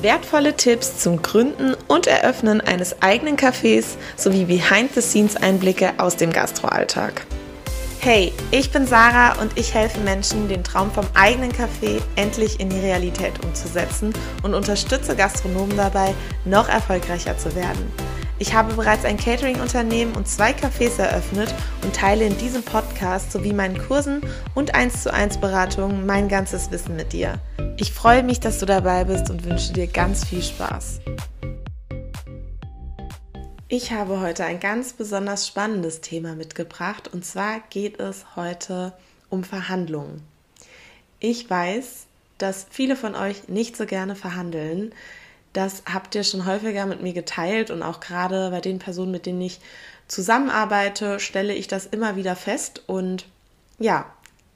Wertvolle Tipps zum Gründen und Eröffnen eines eigenen Cafés sowie Behind-the-Scenes-Einblicke aus dem Gastroalltag. Hey, ich bin Sarah und ich helfe Menschen, den Traum vom eigenen Café endlich in die Realität umzusetzen und unterstütze Gastronomen dabei, noch erfolgreicher zu werden. Ich habe bereits ein Catering-Unternehmen und zwei Cafés eröffnet und teile in diesem Podcast sowie meinen Kursen und 1 zu 1 Beratungen mein ganzes Wissen mit dir. Ich freue mich, dass du dabei bist und wünsche dir ganz viel Spaß. Ich habe heute ein ganz besonders spannendes Thema mitgebracht und zwar geht es heute um Verhandlungen. Ich weiß, dass viele von euch nicht so gerne verhandeln, das habt ihr schon häufiger mit mir geteilt und auch gerade bei den Personen, mit denen ich zusammenarbeite, stelle ich das immer wieder fest. Und ja,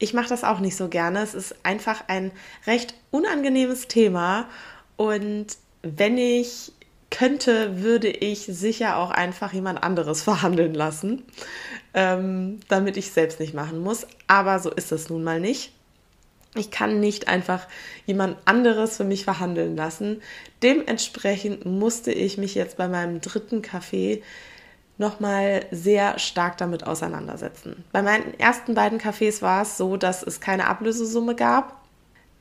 ich mache das auch nicht so gerne. Es ist einfach ein recht unangenehmes Thema. Und wenn ich könnte, würde ich sicher auch einfach jemand anderes verhandeln lassen, ähm, damit ich selbst nicht machen muss. Aber so ist es nun mal nicht. Ich kann nicht einfach jemand anderes für mich verhandeln lassen. Dementsprechend musste ich mich jetzt bei meinem dritten Café nochmal sehr stark damit auseinandersetzen. Bei meinen ersten beiden Cafés war es so, dass es keine Ablösesumme gab.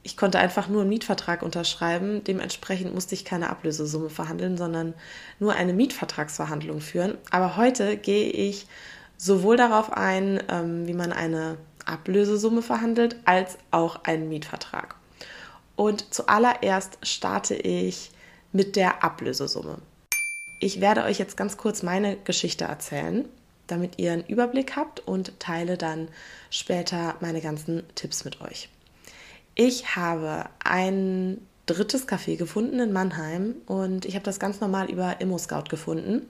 Ich konnte einfach nur einen Mietvertrag unterschreiben. Dementsprechend musste ich keine Ablösesumme verhandeln, sondern nur eine Mietvertragsverhandlung führen. Aber heute gehe ich sowohl darauf ein, ähm, wie man eine Ablösesumme verhandelt, als auch einen Mietvertrag. Und zuallererst starte ich mit der Ablösesumme. Ich werde euch jetzt ganz kurz meine Geschichte erzählen, damit ihr einen Überblick habt und teile dann später meine ganzen Tipps mit euch. Ich habe ein drittes Café gefunden in Mannheim und ich habe das ganz normal über ImmoScout gefunden.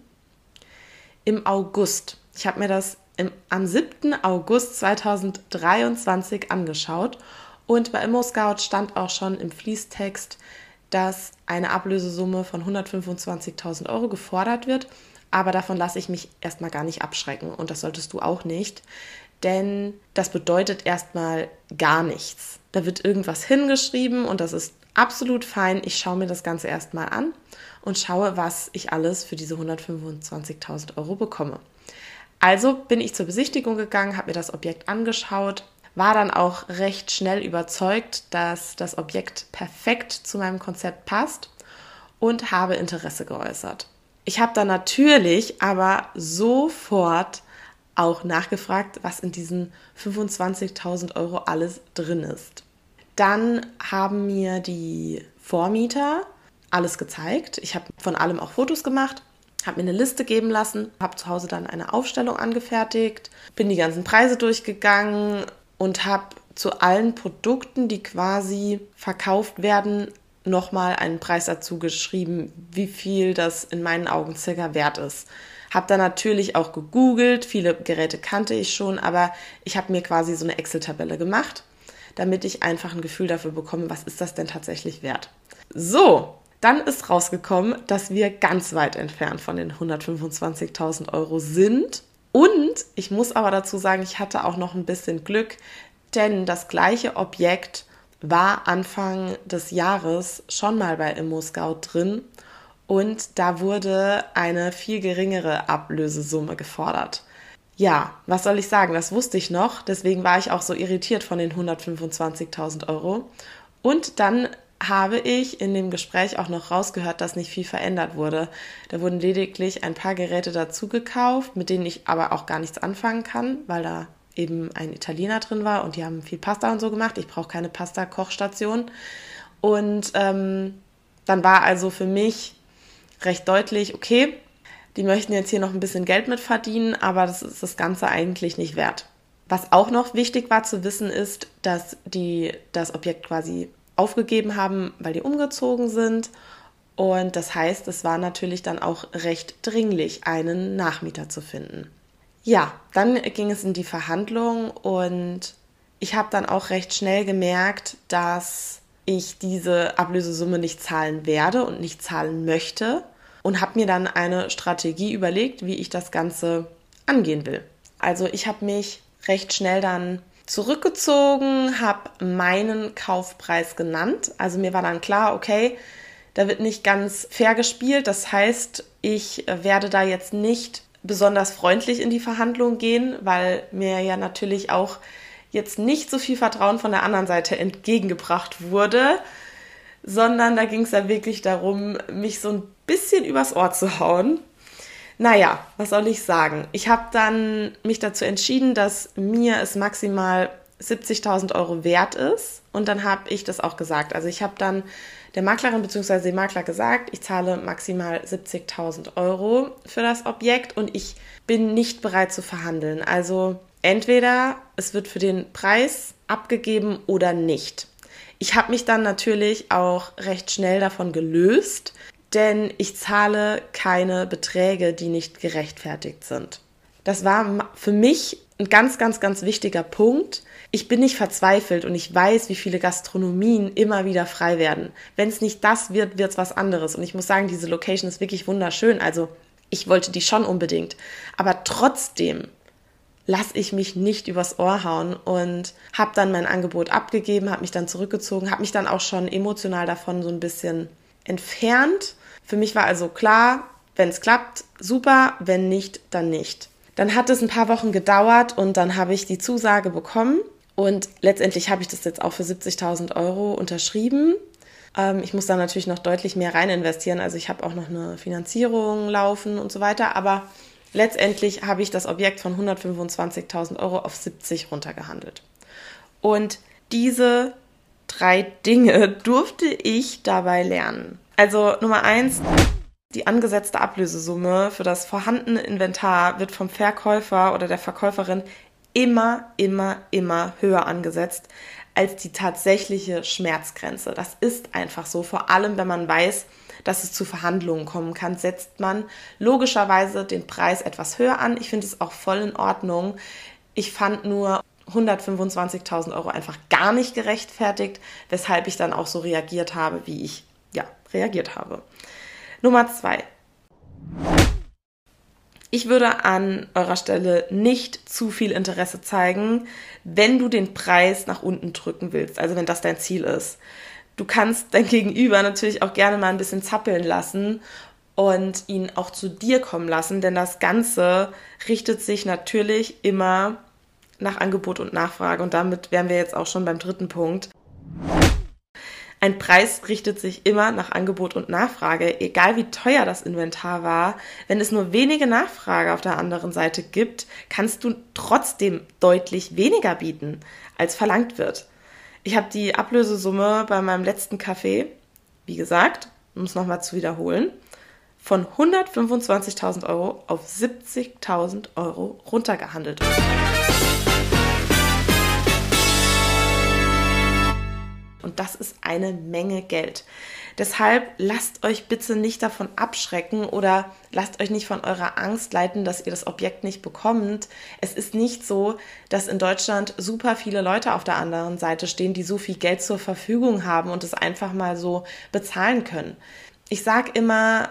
Im August. Ich habe mir das im, am 7. August 2023 angeschaut und bei ImmoScout stand auch schon im Fließtext, dass eine Ablösesumme von 125.000 Euro gefordert wird. Aber davon lasse ich mich erstmal gar nicht abschrecken und das solltest du auch nicht, denn das bedeutet erstmal gar nichts. Da wird irgendwas hingeschrieben und das ist absolut fein. Ich schaue mir das Ganze erstmal an und schaue, was ich alles für diese 125.000 Euro bekomme. Also bin ich zur Besichtigung gegangen, habe mir das Objekt angeschaut, war dann auch recht schnell überzeugt, dass das Objekt perfekt zu meinem Konzept passt und habe Interesse geäußert. Ich habe dann natürlich aber sofort auch nachgefragt, was in diesen 25.000 Euro alles drin ist. Dann haben mir die Vormieter alles gezeigt. Ich habe von allem auch Fotos gemacht habe mir eine Liste geben lassen, habe zu Hause dann eine Aufstellung angefertigt, bin die ganzen Preise durchgegangen und habe zu allen Produkten, die quasi verkauft werden, nochmal einen Preis dazu geschrieben, wie viel das in meinen Augen circa wert ist. Habe dann natürlich auch gegoogelt, viele Geräte kannte ich schon, aber ich habe mir quasi so eine Excel-Tabelle gemacht, damit ich einfach ein Gefühl dafür bekomme, was ist das denn tatsächlich wert. So, dann ist rausgekommen, dass wir ganz weit entfernt von den 125.000 Euro sind. Und ich muss aber dazu sagen, ich hatte auch noch ein bisschen Glück, denn das gleiche Objekt war Anfang des Jahres schon mal bei ImmoScout drin und da wurde eine viel geringere Ablösesumme gefordert. Ja, was soll ich sagen, das wusste ich noch, deswegen war ich auch so irritiert von den 125.000 Euro. Und dann habe ich in dem Gespräch auch noch rausgehört, dass nicht viel verändert wurde. Da wurden lediglich ein paar Geräte dazu gekauft, mit denen ich aber auch gar nichts anfangen kann, weil da eben ein Italiener drin war und die haben viel Pasta und so gemacht. Ich brauche keine Pasta-Kochstation. Und ähm, dann war also für mich recht deutlich, okay, die möchten jetzt hier noch ein bisschen Geld mit verdienen, aber das ist das Ganze eigentlich nicht wert. Was auch noch wichtig war zu wissen, ist, dass die das Objekt quasi aufgegeben haben, weil die umgezogen sind. Und das heißt, es war natürlich dann auch recht dringlich, einen Nachmieter zu finden. Ja, dann ging es in die Verhandlung und ich habe dann auch recht schnell gemerkt, dass ich diese Ablösesumme nicht zahlen werde und nicht zahlen möchte und habe mir dann eine Strategie überlegt, wie ich das Ganze angehen will. Also ich habe mich recht schnell dann zurückgezogen, habe meinen Kaufpreis genannt. Also mir war dann klar, okay, Da wird nicht ganz fair gespielt. Das heißt, ich werde da jetzt nicht besonders freundlich in die Verhandlungen gehen, weil mir ja natürlich auch jetzt nicht so viel Vertrauen von der anderen Seite entgegengebracht wurde, sondern da ging es ja wirklich darum, mich so ein bisschen übers Ohr zu hauen. Naja, was soll ich sagen? Ich habe dann mich dazu entschieden, dass mir es maximal 70.000 Euro wert ist. Und dann habe ich das auch gesagt. Also ich habe dann der Maklerin bzw. dem Makler gesagt, ich zahle maximal 70.000 Euro für das Objekt und ich bin nicht bereit zu verhandeln. Also entweder es wird für den Preis abgegeben oder nicht. Ich habe mich dann natürlich auch recht schnell davon gelöst, denn ich zahle keine Beträge, die nicht gerechtfertigt sind. Das war für mich ein ganz, ganz, ganz wichtiger Punkt. Ich bin nicht verzweifelt und ich weiß, wie viele Gastronomien immer wieder frei werden. Wenn es nicht das wird, wird es was anderes. Und ich muss sagen, diese Location ist wirklich wunderschön. Also ich wollte die schon unbedingt. Aber trotzdem lasse ich mich nicht übers Ohr hauen und habe dann mein Angebot abgegeben, habe mich dann zurückgezogen, habe mich dann auch schon emotional davon so ein bisschen entfernt. Für mich war also klar, wenn es klappt, super, wenn nicht, dann nicht. Dann hat es ein paar Wochen gedauert und dann habe ich die Zusage bekommen und letztendlich habe ich das jetzt auch für 70.000 Euro unterschrieben. Ähm, ich muss da natürlich noch deutlich mehr rein investieren. Also ich habe auch noch eine Finanzierung laufen und so weiter. Aber letztendlich habe ich das Objekt von 125.000 Euro auf 70 runtergehandelt. Und diese drei Dinge durfte ich dabei lernen. Also Nummer eins, die angesetzte Ablösesumme für das vorhandene Inventar wird vom Verkäufer oder der Verkäuferin immer, immer, immer höher angesetzt als die tatsächliche Schmerzgrenze. Das ist einfach so. Vor allem, wenn man weiß, dass es zu Verhandlungen kommen kann, setzt man logischerweise den Preis etwas höher an. Ich finde es auch voll in Ordnung. Ich fand nur 125.000 Euro einfach gar nicht gerechtfertigt, weshalb ich dann auch so reagiert habe, wie ich ja reagiert habe. Nummer zwei. Ich würde an eurer Stelle nicht zu viel Interesse zeigen, wenn du den Preis nach unten drücken willst, also wenn das dein Ziel ist. Du kannst dein Gegenüber natürlich auch gerne mal ein bisschen zappeln lassen und ihn auch zu dir kommen lassen, denn das Ganze richtet sich natürlich immer nach Angebot und Nachfrage und damit wären wir jetzt auch schon beim dritten Punkt. Ein Preis richtet sich immer nach Angebot und Nachfrage, egal wie teuer das Inventar war. Wenn es nur wenige Nachfrage auf der anderen Seite gibt, kannst du trotzdem deutlich weniger bieten, als verlangt wird. Ich habe die Ablösesumme bei meinem letzten Café, wie gesagt, um es nochmal zu wiederholen, von 125.000 Euro auf 70.000 Euro runtergehandelt. Und das ist eine Menge Geld. Deshalb lasst euch bitte nicht davon abschrecken oder lasst euch nicht von eurer Angst leiten, dass ihr das Objekt nicht bekommt. Es ist nicht so, dass in Deutschland super viele Leute auf der anderen Seite stehen, die so viel Geld zur Verfügung haben und es einfach mal so bezahlen können. Ich sage immer,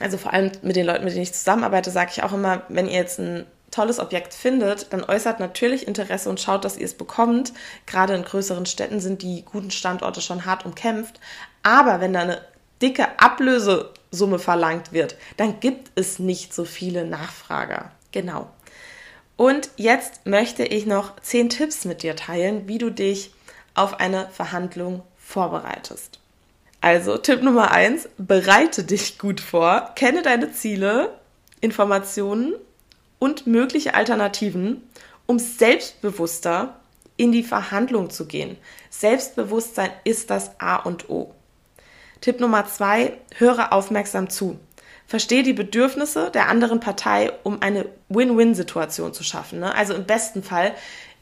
also vor allem mit den Leuten, mit denen ich zusammenarbeite, sage ich auch immer, wenn ihr jetzt ein tolles Objekt findet, dann äußert natürlich Interesse und schaut, dass ihr es bekommt. Gerade in größeren Städten sind die guten Standorte schon hart umkämpft. Aber wenn da eine dicke Ablösesumme verlangt wird, dann gibt es nicht so viele Nachfrager. Genau. Und jetzt möchte ich noch zehn Tipps mit dir teilen, wie du dich auf eine Verhandlung vorbereitest. Also Tipp Nummer eins: bereite dich gut vor, kenne deine Ziele, Informationen und mögliche Alternativen, um selbstbewusster in die Verhandlung zu gehen. Selbstbewusstsein ist das A und O. Tipp Nummer zwei, höre aufmerksam zu. Verstehe die Bedürfnisse der anderen Partei, um eine Win-Win-Situation zu schaffen. Ne? Also im besten Fall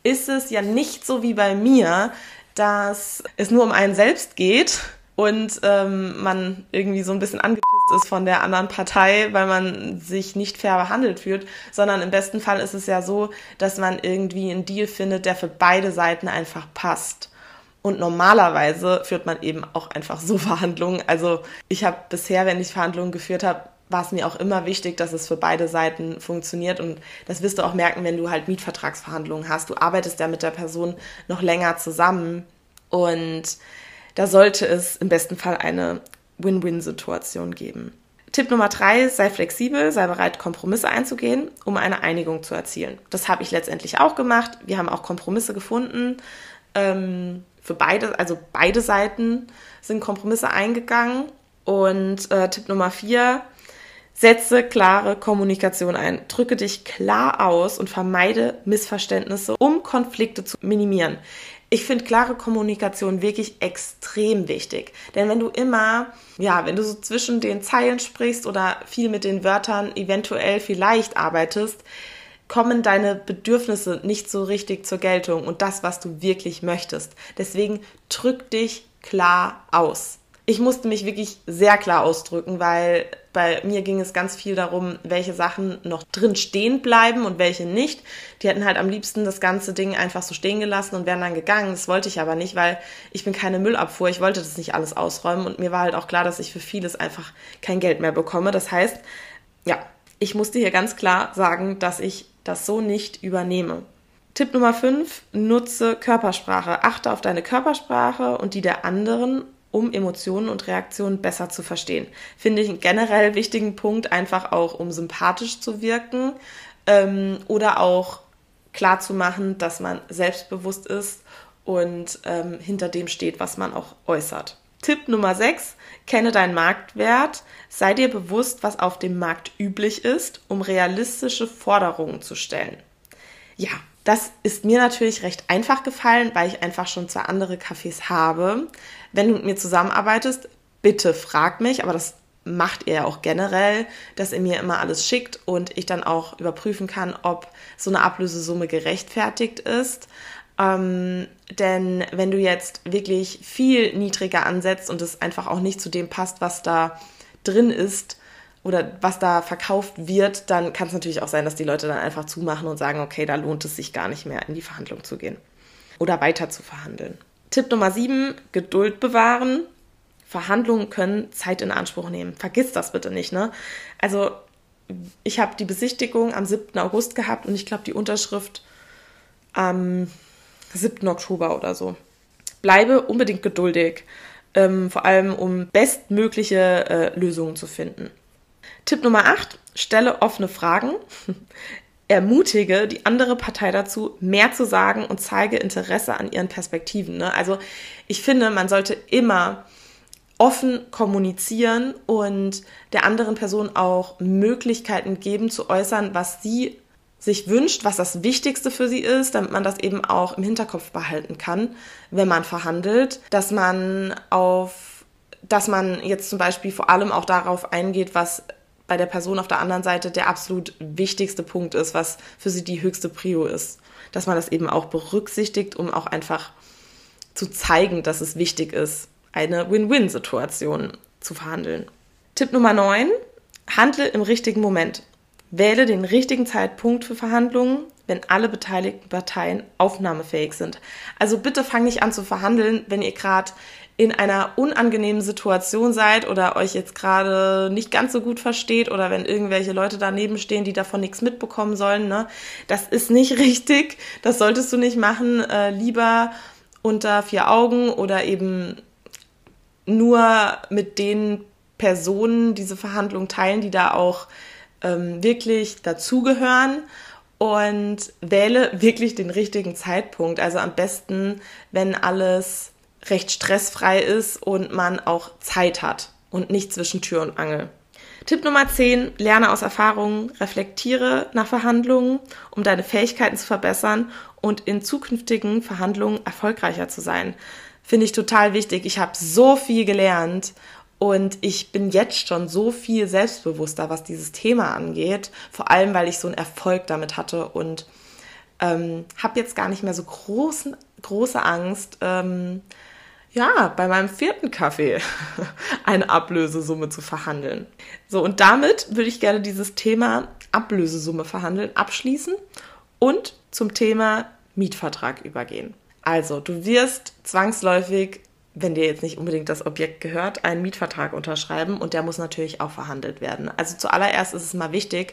ist es ja nicht so wie bei mir, dass es nur um einen selbst geht und ähm, man irgendwie so ein bisschen angepisst ist von der anderen Partei, weil man sich nicht fair behandelt fühlt, sondern im besten Fall ist es ja so, dass man irgendwie einen Deal findet, der für beide Seiten einfach passt. Und normalerweise führt man eben auch einfach so Verhandlungen. Also ich habe bisher, wenn ich Verhandlungen geführt habe, war es mir auch immer wichtig, dass es für beide Seiten funktioniert. Und das wirst du auch merken, wenn du halt Mietvertragsverhandlungen hast. Du arbeitest ja mit der Person noch länger zusammen. Und da sollte es im besten Fall eine Win-Win-Situation geben. Tipp Nummer drei, sei flexibel, sei bereit, Kompromisse einzugehen, um eine Einigung zu erzielen. Das habe ich letztendlich auch gemacht. Wir haben auch Kompromisse gefunden. Ähm, für beide, also beide Seiten sind Kompromisse eingegangen. Und äh, Tipp Nummer vier, setze klare Kommunikation ein. Drücke dich klar aus und vermeide Missverständnisse, um Konflikte zu minimieren. Ich finde klare Kommunikation wirklich extrem wichtig. Denn wenn du immer, ja, wenn du so zwischen den Zeilen sprichst oder viel mit den Wörtern eventuell vielleicht arbeitest, kommen deine Bedürfnisse nicht so richtig zur Geltung und das, was du wirklich möchtest. Deswegen drück dich klar aus ich musste mich wirklich sehr klar ausdrücken, weil bei mir ging es ganz viel darum, welche Sachen noch drin stehen bleiben und welche nicht. Die hätten halt am liebsten das ganze Ding einfach so stehen gelassen und wären dann gegangen. Das wollte ich aber nicht, weil ich bin keine Müllabfuhr. Ich wollte das nicht alles ausräumen und mir war halt auch klar, dass ich für vieles einfach kein Geld mehr bekomme. Das heißt, ja, ich musste hier ganz klar sagen, dass ich das so nicht übernehme. Tipp Nummer 5, nutze Körpersprache. Achte auf deine Körpersprache und die der anderen um Emotionen und Reaktionen besser zu verstehen. Finde ich einen generell wichtigen Punkt, einfach auch um sympathisch zu wirken ähm, oder auch klar zu machen, dass man selbstbewusst ist und ähm, hinter dem steht, was man auch äußert. Tipp Nummer 6, kenne deinen Marktwert, sei dir bewusst, was auf dem Markt üblich ist, um realistische Forderungen zu stellen. Ja, das ist mir natürlich recht einfach gefallen, weil ich einfach schon zwei andere Cafés habe. Wenn du mit mir zusammenarbeitest, bitte frag mich, aber das macht ihr ja auch generell, dass ihr mir immer alles schickt und ich dann auch überprüfen kann, ob so eine Ablösesumme gerechtfertigt ist. Ähm, denn wenn du jetzt wirklich viel niedriger ansetzt und es einfach auch nicht zu dem passt, was da drin ist, oder was da verkauft wird, dann kann es natürlich auch sein, dass die Leute dann einfach zumachen und sagen, okay, da lohnt es sich gar nicht mehr in die Verhandlung zu gehen oder weiter zu verhandeln. Tipp Nummer 7, Geduld bewahren. Verhandlungen können Zeit in Anspruch nehmen. Vergiss das bitte nicht, ne? Also, ich habe die Besichtigung am 7. August gehabt und ich glaube die Unterschrift am 7. Oktober oder so. Bleibe unbedingt geduldig, ähm, vor allem um bestmögliche äh, Lösungen zu finden. Tipp Nummer 8, stelle offene Fragen. Ermutige die andere Partei dazu, mehr zu sagen und zeige Interesse an ihren Perspektiven. Ne? Also ich finde, man sollte immer offen kommunizieren und der anderen Person auch Möglichkeiten geben zu äußern, was sie sich wünscht, was das Wichtigste für sie ist, damit man das eben auch im Hinterkopf behalten kann, wenn man verhandelt, dass man auf, dass man jetzt zum Beispiel vor allem auch darauf eingeht, was bei der Person auf der anderen Seite der absolut wichtigste Punkt ist, was für sie die höchste Prio ist. Dass man das eben auch berücksichtigt, um auch einfach zu zeigen, dass es wichtig ist, eine Win-Win-Situation zu verhandeln. Tipp Nummer 9. Handle im richtigen Moment. Wähle den richtigen Zeitpunkt für Verhandlungen, wenn alle beteiligten Parteien aufnahmefähig sind. Also bitte fang nicht an zu verhandeln, wenn ihr gerade in einer unangenehmen Situation seid oder euch jetzt gerade nicht ganz so gut versteht oder wenn irgendwelche Leute daneben stehen, die davon nichts mitbekommen sollen, ne? Das ist nicht richtig. Das solltest du nicht machen. Äh, lieber unter vier Augen oder eben nur mit den Personen diese Verhandlung teilen, die da auch ähm, wirklich dazugehören und wähle wirklich den richtigen Zeitpunkt. Also am besten, wenn alles recht stressfrei ist und man auch Zeit hat und nicht zwischen Tür und Angel. Tipp Nummer 10, lerne aus Erfahrungen, reflektiere nach Verhandlungen, um deine Fähigkeiten zu verbessern und in zukünftigen Verhandlungen erfolgreicher zu sein. Finde ich total wichtig. Ich habe so viel gelernt und ich bin jetzt schon so viel selbstbewusster, was dieses Thema angeht. Vor allem, weil ich so einen Erfolg damit hatte und ähm, habe jetzt gar nicht mehr so großen, große Angst, ähm, ja, bei meinem vierten Kaffee eine Ablösesumme zu verhandeln. So, und damit würde ich gerne dieses Thema Ablösesumme verhandeln abschließen und zum Thema Mietvertrag übergehen. Also, du wirst zwangsläufig, wenn dir jetzt nicht unbedingt das Objekt gehört, einen Mietvertrag unterschreiben und der muss natürlich auch verhandelt werden. Also zuallererst ist es mal wichtig,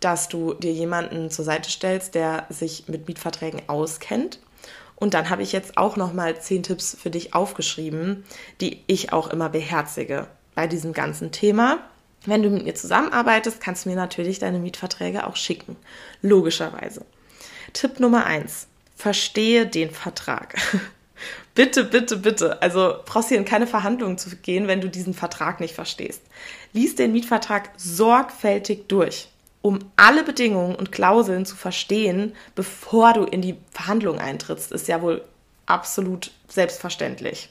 dass du dir jemanden zur Seite stellst, der sich mit Mietverträgen auskennt und dann habe ich jetzt auch noch mal zehn Tipps für dich aufgeschrieben, die ich auch immer beherzige. bei diesem ganzen Thema. Wenn du mit mir zusammenarbeitest, kannst du mir natürlich deine Mietverträge auch schicken. Logischerweise. Tipp Nummer eins: Verstehe den Vertrag. bitte, bitte, bitte. Also brauchst du in keine Verhandlungen zu gehen, wenn du diesen Vertrag nicht verstehst. Lies den Mietvertrag sorgfältig durch, um alle Bedingungen und Klauseln zu verstehen, bevor du in die Verhandlung eintrittst. Ist ja wohl absolut selbstverständlich.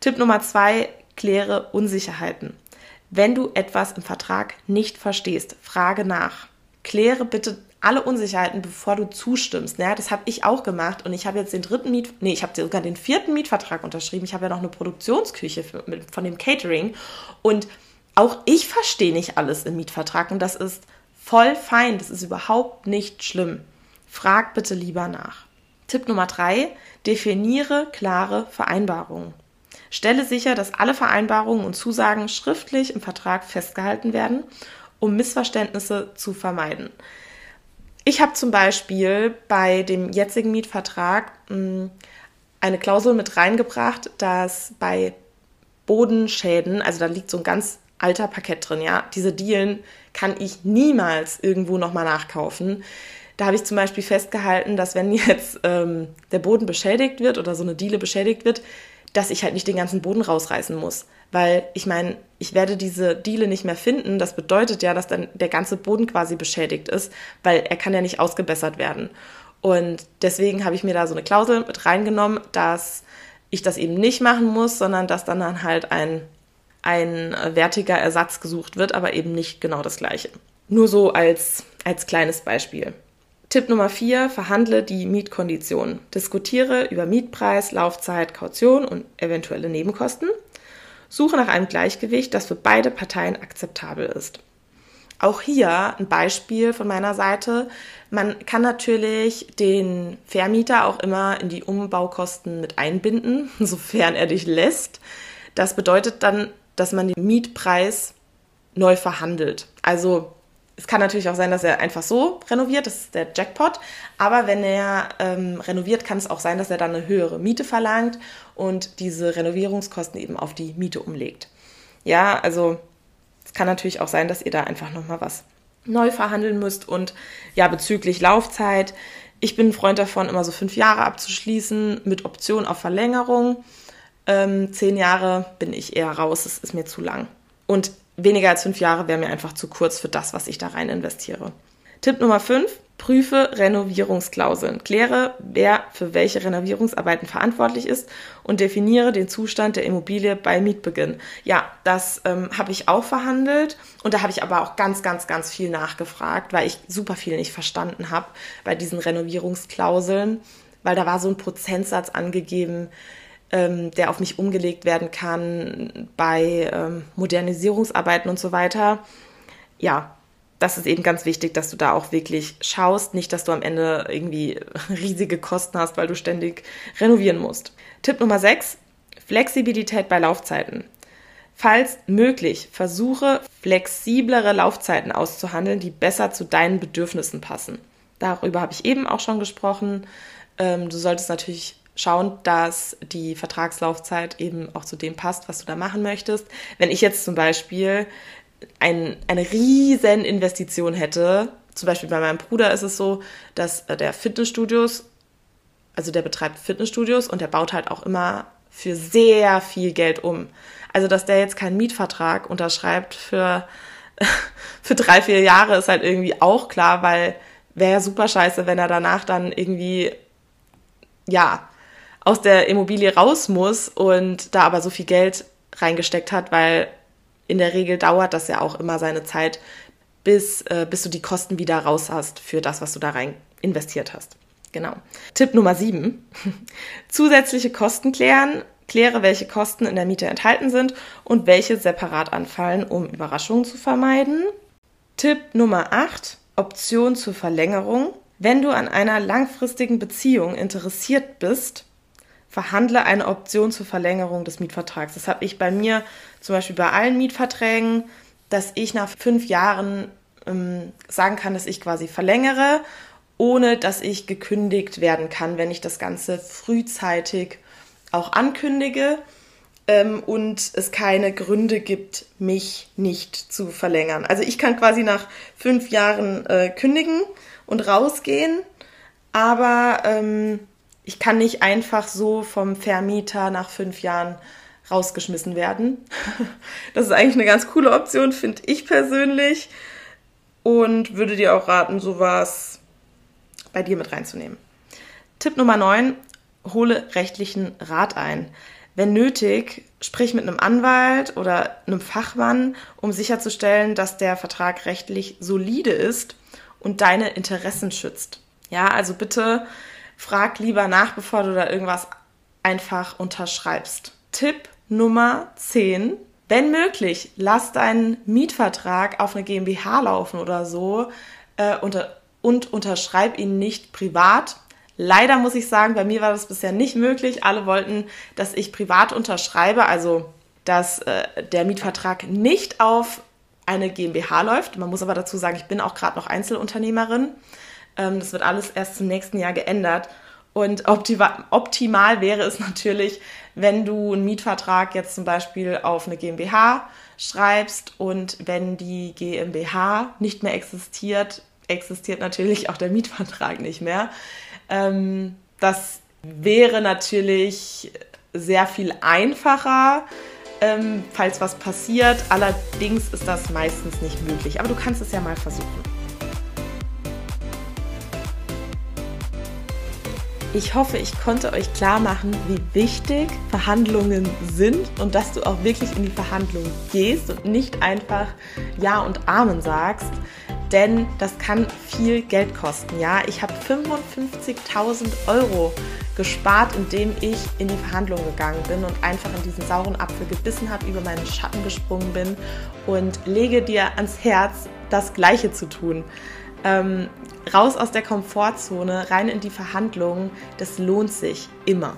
Tipp Nummer zwei, kläre Unsicherheiten. Wenn du etwas im Vertrag nicht verstehst, frage nach. Kläre bitte alle Unsicherheiten, bevor du zustimmst. Ja, das habe ich auch gemacht und ich habe jetzt den dritten Miet, nee, ich habe sogar den vierten Mietvertrag unterschrieben. Ich habe ja noch eine Produktionsküche für, mit, von dem Catering und auch ich verstehe nicht alles im Mietvertrag und das ist voll fein. Das ist überhaupt nicht schlimm. Frag bitte lieber nach. Tipp Nummer drei: Definiere klare Vereinbarungen. Stelle sicher, dass alle Vereinbarungen und Zusagen schriftlich im Vertrag festgehalten werden, um Missverständnisse zu vermeiden. Ich habe zum Beispiel bei dem jetzigen Mietvertrag mh, hm, eine Klausel mit reingebracht, dass bei Bodenschäden, also da liegt so ein ganz alter Parkett drin, ja, diese Dielen kann ich niemals irgendwo nochmal nachkaufen. Da habe ich zum Beispiel festgehalten, dass wenn jetzt ähm, der Boden beschädigt wird oder so eine Diele beschädigt wird, dass ich halt nicht den ganzen Boden rausreißen muss. Weil ich meine, ich werde diese Diele nicht mehr finden. Das bedeutet ja, dass dann der ganze Boden quasi beschädigt ist, weil er kann ja nicht ausgebessert werden. Und deswegen habe ich mir da so eine Klausel mit reingenommen, dass ich das eben nicht machen muss, sondern dass dann, dann halt ein, ein wertiger Ersatz gesucht wird, aber eben nicht genau das gleiche. Nur so als, als kleines Beispiel. Tipp Nummer 4, verhandle die Mietkonditionen. Diskutiere über Mietpreis, Laufzeit, Kaution und eventuelle Nebenkosten. Suche nach einem Gleichgewicht, das für beide Parteien akzeptabel ist. Auch hier ein Beispiel von meiner Seite. Man kann natürlich den Vermieter auch immer in die Umbaukosten mit einbinden, sofern er dich lässt. Das bedeutet dann, dass man den Mietpreis neu verhandelt. Also es kann natürlich auch sein, dass er einfach so renoviert, das ist der Jackpot. Aber wenn er ähm, renoviert, kann es auch sein, dass er dann eine höhere Miete verlangt und diese Renovierungskosten eben auf die Miete umlegt. Ja, also es kann natürlich auch sein, dass ihr da einfach nochmal was neu verhandeln müsst. Und ja, bezüglich Laufzeit, ich bin ein Freund davon, immer so fünf Jahre abzuschließen mit Option auf Verlängerung. Ähm, zehn Jahre bin ich eher raus, es ist mir zu lang. Und weniger als fünf Jahre wäre mir einfach zu kurz für das, was ich da rein investiere. Tipp Nummer fünf, prüfe Renovierungsklauseln. Kläre, wer für welche Renovierungsarbeiten verantwortlich ist und definiere den Zustand der Immobilie bei Mietbeginn. Ja, das ähm, habe ich auch verhandelt und da habe ich aber auch ganz, ganz, ganz viel nachgefragt, weil ich super viel nicht verstanden habe bei diesen Renovierungsklauseln, weil da war so ein Prozentsatz angegeben, ähm, der auf mich umgelegt werden kann bei ähm, Modernisierungsarbeiten und so weiter. Ja, das ist eben ganz wichtig, dass du da auch wirklich schaust, nicht, dass du am Ende irgendwie riesige Kosten hast, weil du ständig renovieren musst. Tipp Nummer 6, Flexibilität bei Laufzeiten. Falls möglich, versuche flexiblere Laufzeiten auszuhandeln, die besser zu deinen Bedürfnissen passen. Darüber habe ich eben auch schon gesprochen. Ähm, du solltest natürlich schauen, dass die Vertragslaufzeit eben auch zu dem passt, was du da machen möchtest. Wenn ich jetzt zum Beispiel ein, eine riesen Investition hätte, zum Beispiel bei meinem Bruder ist es so, dass äh, der Fitnessstudios, also der betreibt Fitnessstudios und der baut halt auch immer für sehr viel Geld um. Also, dass der jetzt keinen Mietvertrag unterschreibt für, für drei, vier Jahre ist halt irgendwie auch klar, weil wäre ja super scheiße, wenn er danach dann irgendwie, ja, aus der Immobilie raus muss und da aber so viel Geld reingesteckt hat, weil in der Regel dauert das ja auch immer seine Zeit, bis, äh, bis du die Kosten wieder raus hast für das, was du da rein investiert hast. Genau. Tipp Nummer 7. Zusätzliche Kosten klären. Kläre, welche Kosten in der Miete enthalten sind und welche separat anfallen, um Überraschungen zu vermeiden. Tipp Nummer 8. Option zur Verlängerung. Wenn du an einer langfristigen Beziehung interessiert bist, verhandle eine Option zur Verlängerung des Mietvertrags. Das habe ich bei mir zum Beispiel bei allen Mietverträgen, dass ich nach fünf Jahren ähm, sagen kann, dass ich quasi verlängere, ohne dass ich gekündigt werden kann, wenn ich das Ganze frühzeitig auch ankündige. ähm, und es keine Gründe gibt, mich nicht zu verlängern. Also ich kann quasi nach fünf Jahren äh, kündigen und rausgehen, aber ähm, ich kann nicht einfach so vom Vermieter nach fünf Jahren rausgeschmissen werden. Das ist eigentlich eine ganz coole Option, finde ich persönlich. Und würde dir auch raten, sowas bei dir mit reinzunehmen. Tipp Nummer 9, hole rechtlichen Rat ein. Wenn nötig, sprich mit einem Anwalt oder einem Fachmann, um sicherzustellen, dass der Vertrag rechtlich solide ist und deine Interessen schützt. Ja, also bitte frag lieber nach, bevor du da irgendwas einfach unterschreibst. Tipp Nummer 10. Wenn möglich, lass deinen Mietvertrag auf eine GmbH laufen oder so äh, unter, und unterschreib ihn nicht privat. Leider muss ich sagen, bei mir war das bisher nicht möglich. Alle wollten, dass ich privat unterschreibe, also dass äh, der Mietvertrag nicht auf eine GmbH läuft. Man muss aber dazu sagen, ich bin auch gerade noch Einzelunternehmerin. Ähm, das wird alles erst zum nächsten Jahr geändert. Und optimal wäre es natürlich, wenn du einen Mietvertrag jetzt zum Beispiel auf eine GmbH schreibst und wenn die GmbH nicht mehr existiert, existiert natürlich auch der Mietvertrag nicht mehr. Ähm, das wäre natürlich sehr viel einfacher, ähm, falls was passiert. Allerdings ist das meistens nicht möglich. Aber du kannst es ja mal versuchen. Ich hoffe, ich konnte euch klar machen, wie wichtig Verhandlungen sind und dass du auch wirklich in die Verhandlungen gehst und nicht einfach Ja und Amen sagst, denn das kann viel Geld kosten. Ja, ich habe 55.000 Euro gespart, indem ich in die Verhandlungen gegangen bin und einfach in diesen sauren Apfel gebissen habe, über meinen Schatten gesprungen bin und lege dir ans Herz, das Gleiche zu tun ähm, raus aus der Komfortzone, rein in die Verhandlungen, das lohnt sich immer.